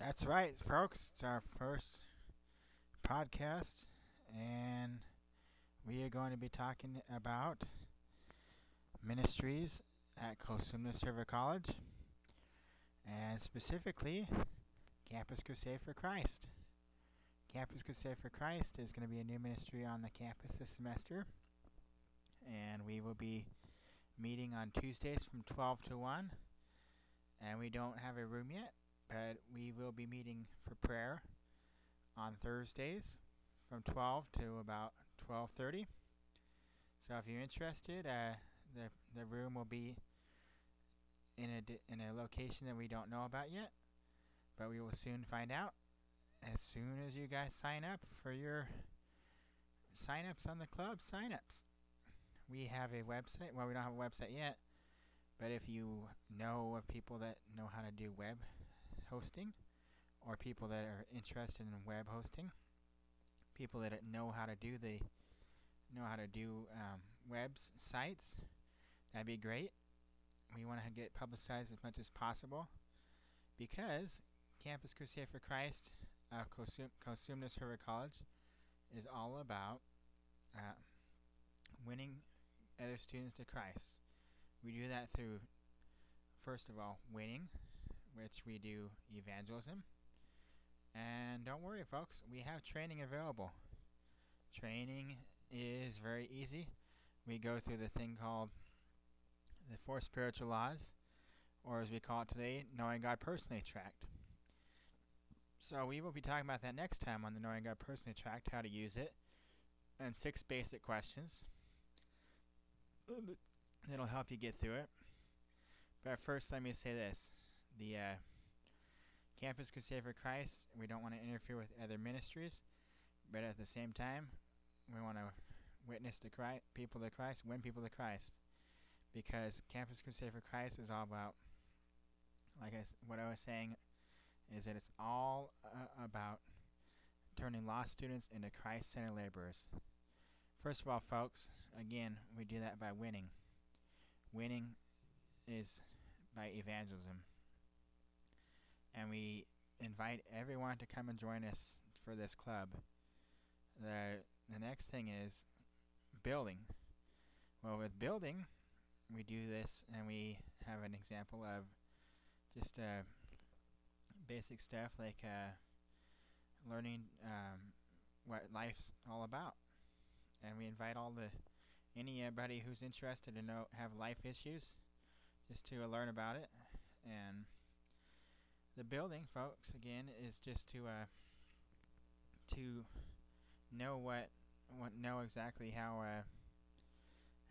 That's right, folks. It's our first podcast, and we are going to be talking about ministries at Cosumnes River College, and specifically Campus Crusade for Christ. Campus Crusade for Christ is going to be a new ministry on the campus this semester, and we will be meeting on Tuesdays from 12 to 1, and we don't have a room yet but we will be meeting for prayer on Thursdays from 12 to about 12:30. So if you're interested, uh, the the room will be in a in a location that we don't know about yet, but we will soon find out as soon as you guys sign up for your sign-ups on the club sign-ups. We have a website. Well, we don't have a website yet, but if you know of people that know how to do web hosting or people that are interested in web hosting, people that know how to do the know how to do um, webs sites, that'd be great. We want to get publicized as much as possible because Campus Crusade for Christ, uh, Cosumnes River College, is all about uh, winning other students to Christ. We do that through, first of all, winning which we do evangelism. And don't worry, folks, we have training available. Training is very easy. We go through the thing called the Four Spiritual Laws, or as we call it today, Knowing God Personally Tract. So we will be talking about that next time on the Knowing God Personally Tract, how to use it, and six basic questions. It'll help you get through it. But first, let me say this the uh, Campus Crusade for Christ. We don't want to interfere with other ministries, but at the same time, we want to witness to Christ, people to Christ, win people to Christ, because Campus Crusade for Christ is all about, like I, what I was saying, is that it's all uh, about turning lost students into Christ-centered laborers. First of all, folks, again, we do that by winning. Winning is by evangelism and we invite everyone to come and join us for this club. The the next thing is building. Well, with building, we do this and we have an example of just uh, basic stuff like uh, learning um, what life's all about, and we invite all the anybody who's interested to know have life issues just to learn about it and the building, folks, again, is just to uh, to know what what know exactly how uh,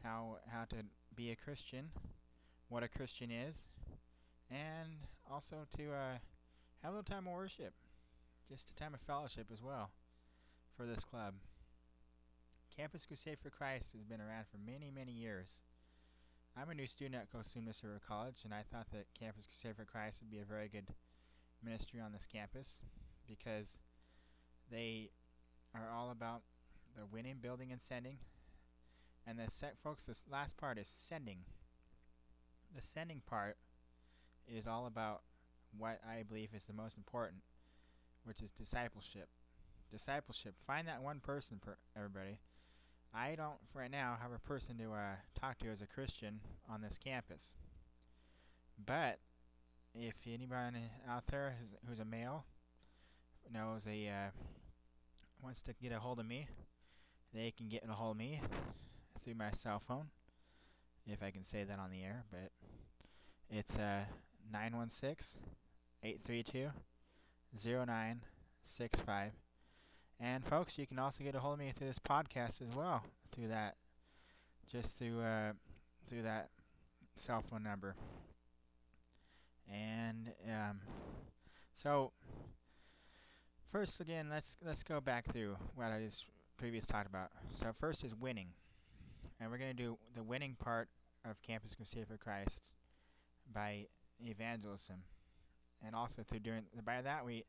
how how to be a Christian, what a Christian is, and also to uh, have a little time of worship, just a time of fellowship as well, for this club. Campus Crusade for Christ has been around for many, many years. I'm a new student at Cosumnes River College, and I thought that Campus Crusade for Christ would be a very good ministry on this campus because they are all about the winning, building, and sending. And the set, folks, this last part is sending. The sending part is all about what I believe is the most important, which is discipleship. Discipleship. Find that one person, per everybody. I don't, right now, have a person to uh, talk to as a Christian on this campus. But if anybody out there who's a male knows a uh, wants to get a hold of me, they can get a hold of me through my cell phone, if I can say that on the air. But it's uh, 916-832-0965. And folks, you can also get a hold of me through this podcast as well, through that, just through uh, through that cell phone number. And um, so first again, let's let's go back through what I just previously talked about. So first is winning, and we're going to do the winning part of Campus Crusade for Christ by evangelism, and also through doing by that we,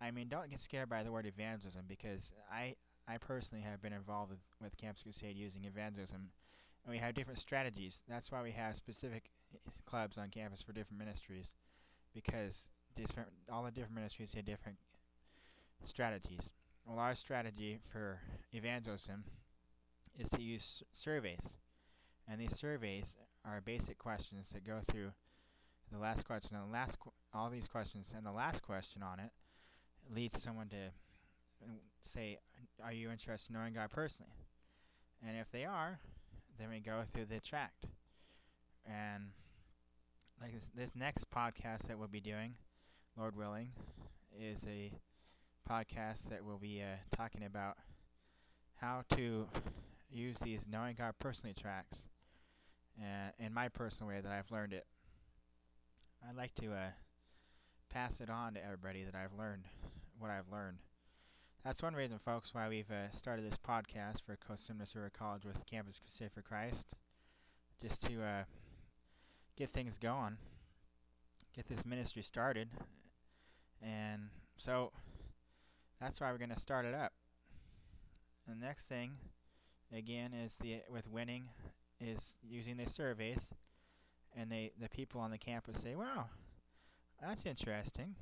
I mean, don't get scared by the word evangelism because I I personally have been involved with, with Campus Crusade using evangelism, and we have different strategies. That's why we have specific clubs on campus for different ministries because different all the different ministries have different strategies. Well, our strategy for evangelism is to use surveys, and these surveys are basic questions that go through the last question and the last qu- all these questions and the last question on it leads someone to uh, say, "Are you interested in knowing God personally?" And if they are, then we go through the tract. And like this, this next podcast that we'll be doing, Lord willing, is a podcast that will be uh, talking about how to use these knowing God personally tracts uh, in my personal way that I've learned it. I'd like to uh, pass it on to everybody that I've learned what I've learned. That's one reason, folks, why we've uh, started this podcast for Cosumnes River College with Campus Crusade for Christ, just to uh, get things going, get this ministry started, and so that's why we're going to start it up. The next thing, again, is the with winning, is using the surveys, and they the people on the campus say, "Wow, that's interesting."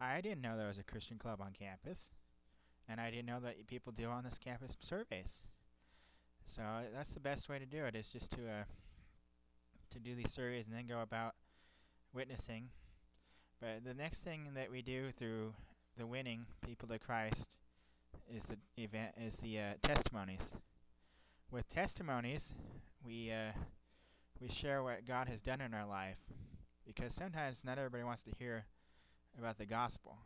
I didn't know there was a Christian club on campus, and I didn't know that people do on this campus surveys. So that's the best way to do it is just to uh, to do these surveys and then go about witnessing. But the next thing that we do through the winning people to Christ is the event is the uh, testimonies. With testimonies, we uh, we share what God has done in our life, because sometimes not everybody wants to hear about the gospel.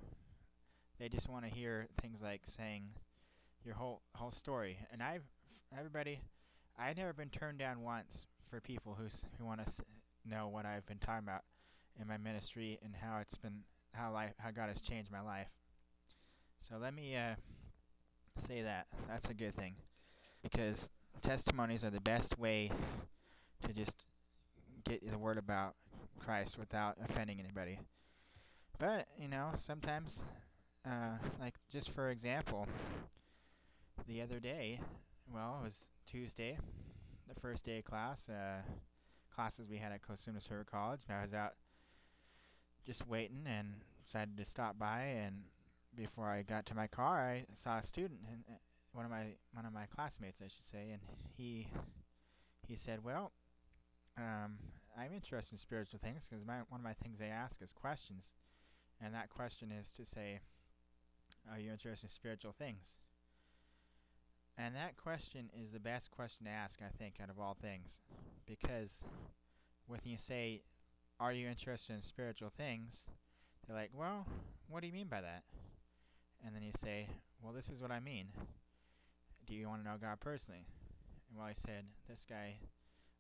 They just want to hear things like saying your whole whole story. And I've everybody, I've never been turned down once for people who's who want to know what I've been talking about in my ministry and how it's been how life how God has changed my life. So let me uh, say that that's a good thing because testimonies are the best way to just get the word about Christ without offending anybody. But you know, sometimes, uh, like just for example, the other day, well, it was Tuesday, the first day of class, uh, classes we had at Cosumnes River College, and I was out just waiting and decided to stop by. And before I got to my car, I saw a student, and uh, one of my one of my classmates, I should say, and he he said, "Well, um, I'm interested in spiritual things because one of my things they ask is questions." And that question is to say, Are you interested in spiritual things? And that question is the best question to ask, I think, out of all things. Because when you say, Are you interested in spiritual things? They're like, Well, what do you mean by that? And then you say, Well, this is what I mean. Do you want to know God personally? And well, I said, This guy,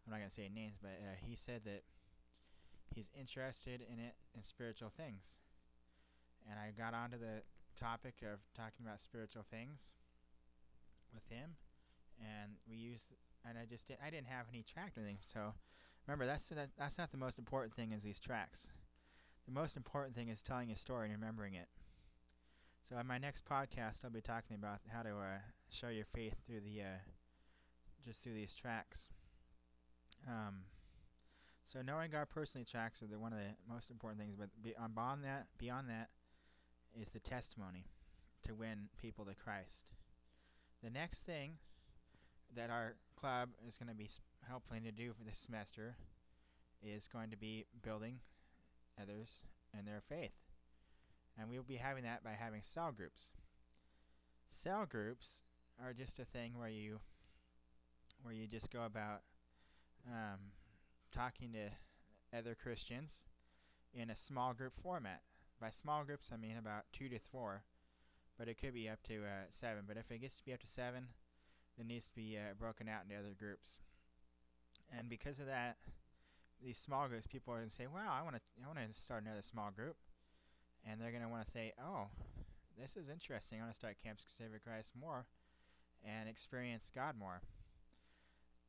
I'm not going to say names, but uh, he said that he's interested in it in spiritual things and I got onto the topic of talking about spiritual things with him, and we used, and I just did, I didn't have any tract or anything. So remember, that's that, that's not the most important thing is these tracts. The most important thing is telling a story and remembering it. So in my next podcast, I'll be talking about how to uh, show your faith through the uh, just through these tracts. Um, so knowing God personally tracts are the one of the most important things. But be, on beyond that, beyond that, is the testimony to win people to Christ. The next thing that our club is going to be helping to do for this semester is going to be building others in their faith. And we'll be having that by having cell groups. Cell groups are just a thing where you where you just go about um, talking to other Christians in a small group format. By small groups, I mean about two to four, but it could be up to uh, seven. But if it gets to be up to seven, it needs to be uh, broken out into other groups. And because of that, these small groups, people are going to say, "Wow, I want to, I want to start another small group," and they're going to want to say, "Oh, this is interesting. I want to start Campus Crusade for Christ more, and experience God more."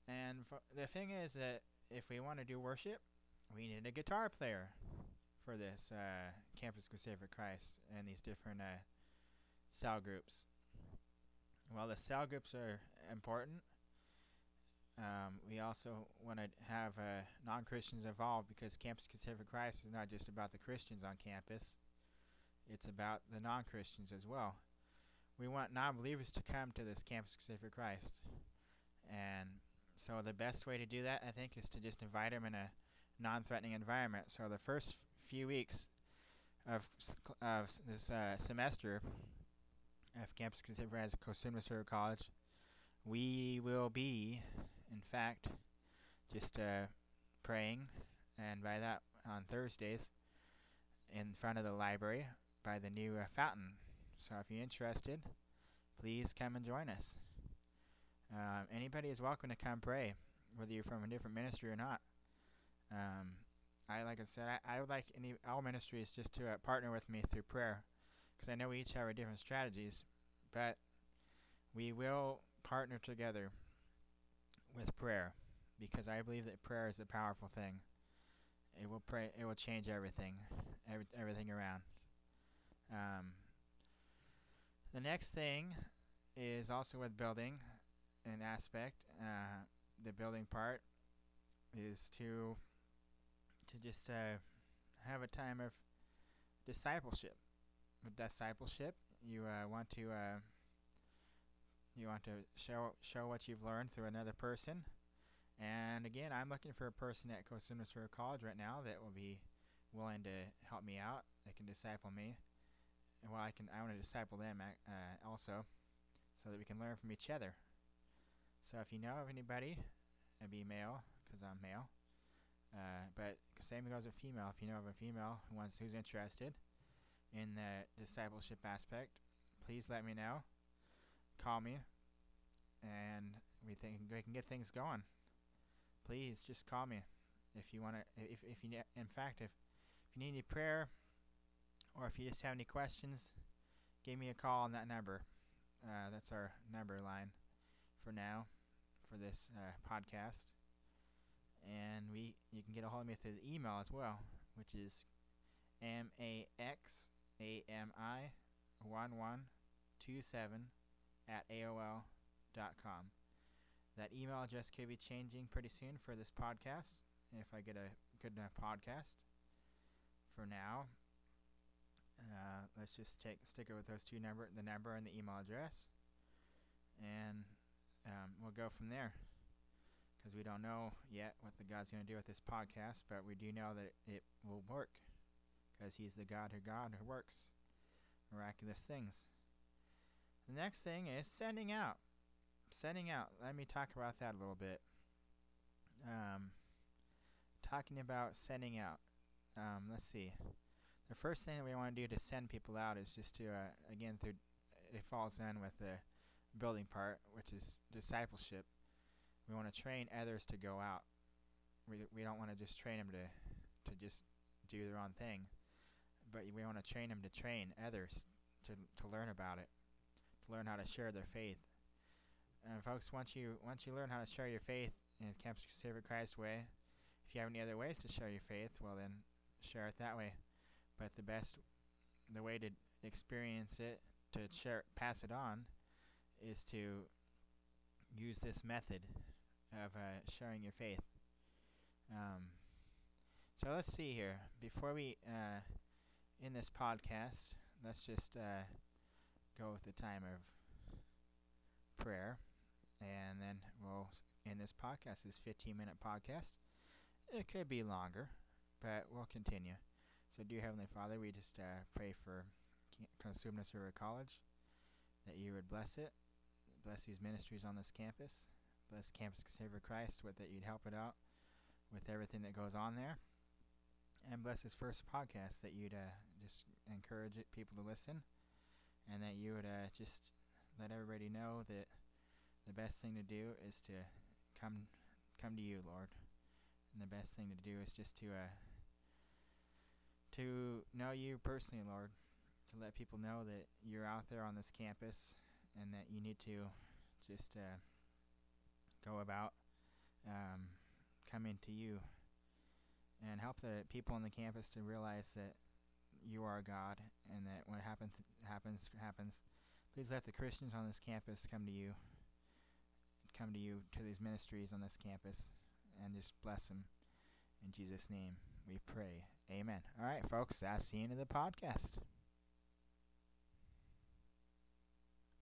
And the thing is that if we want to do worship, we need a guitar player for this uh, Campus Crusade for Christ and these different uh, cell groups. While the cell groups are important. Um, we also want to have uh, non Christians involved because Campus for Christ is not just about the Christians on campus, it's about the non Christians as well. We want non believers to come to this Campus for Christ. And so the best way to do that, I think, is to just invite them in a non threatening environment. So the first few weeks of, of this uh, semester of Campus Christ at Cosumnes River College, we will be in fact, just uh, praying, and by that on Thursdays, in front of the library by the new uh, fountain. So if you're interested, please come and join us. Um, anybody is welcome to come pray, whether you're from a different ministry or not. Um, I like I said, I, I would like any all ministries just to uh, partner with me through prayer, because I know we each have our different strategies, but we will partner together with prayer because I believe that prayer is a powerful thing. It will pray. It will change everything, every, everything around. Um, the next thing is also with building an aspect. Uh, the building part is to to just uh, have a time of discipleship. With discipleship, you uh, want to uh, you want to show show what you've learned through another person. And again, I'm looking for a person at Cosumnes River College right now that will be willing to help me out. They can disciple me. And well, I can I want to disciple them uh, also, so that we can learn from each other. So if you know of anybody, it'd be male because I'm male. Uh, but same goes with female. If you know of a female who wants who's interested in the discipleship aspect, please let me know call me, and we think we can get things going. Please just call me if you want to. If if you in fact if if you need any prayer, or if you just have any questions, give me a call on that number. Uh, that's our number line for now for this uh, podcast. And we you can get a hold of me through the email as well, which is m a x a m i one one two seven at AOL.com. That email address could be changing pretty soon for this podcast if I get a good enough podcast. For now, uh, let's just take stick it with those two number, the number and the email address, and um, we'll go from there. Because we don't know yet what the God's going to do with this podcast, but we do know that it will work. Because He's the God who God who works miraculous things. The next thing is sending out. Sending out. Let me talk about that a little bit. Um, talking about sending out. Um, let's see. The first thing that we want to do to send people out is just to, uh, again, through it falls in with the building part, which is discipleship. We want to train others to go out. We we don't want to just train them to to just do their own thing, but we want to train them to train others to to learn about it to learn how to share their faith. And folks, once you once you learn how to share your faith in Campus for Christ way, if you have any other ways to share your faith, well then share it that way. But the best, the way to experience it, to share, pass it on, is to use this method of uh, sharing your faith. Um, so let's see here. Before we uh, in this podcast, let's just uh, go with the time of prayer, and then we'll in this podcast, this 15 minute podcast. It could be longer, but we'll continue. So, dear Heavenly Father, we just uh, pray for Cosumnes River College that you would bless it, bless these ministries on this campus, bless Campus Savior Christ, with that you'd help it out with everything that goes on there, and bless this first podcast that you'd uh, just encourage it, people to listen and that you would uh, just let everybody know that the best thing to do is to come come to you, Lord. And the best thing to do is just to uh, to know you personally, Lord. To let people know that you're out there on this campus and that you need to just uh, go about um, coming to you and help the people on the campus to realize that you are God, and that what happens happens happens. Please let the Christians on this campus come to you, come to you to these ministries on this campus and just bless them. In Jesus' name we pray. Amen. All right, folks, that's the end of the podcast.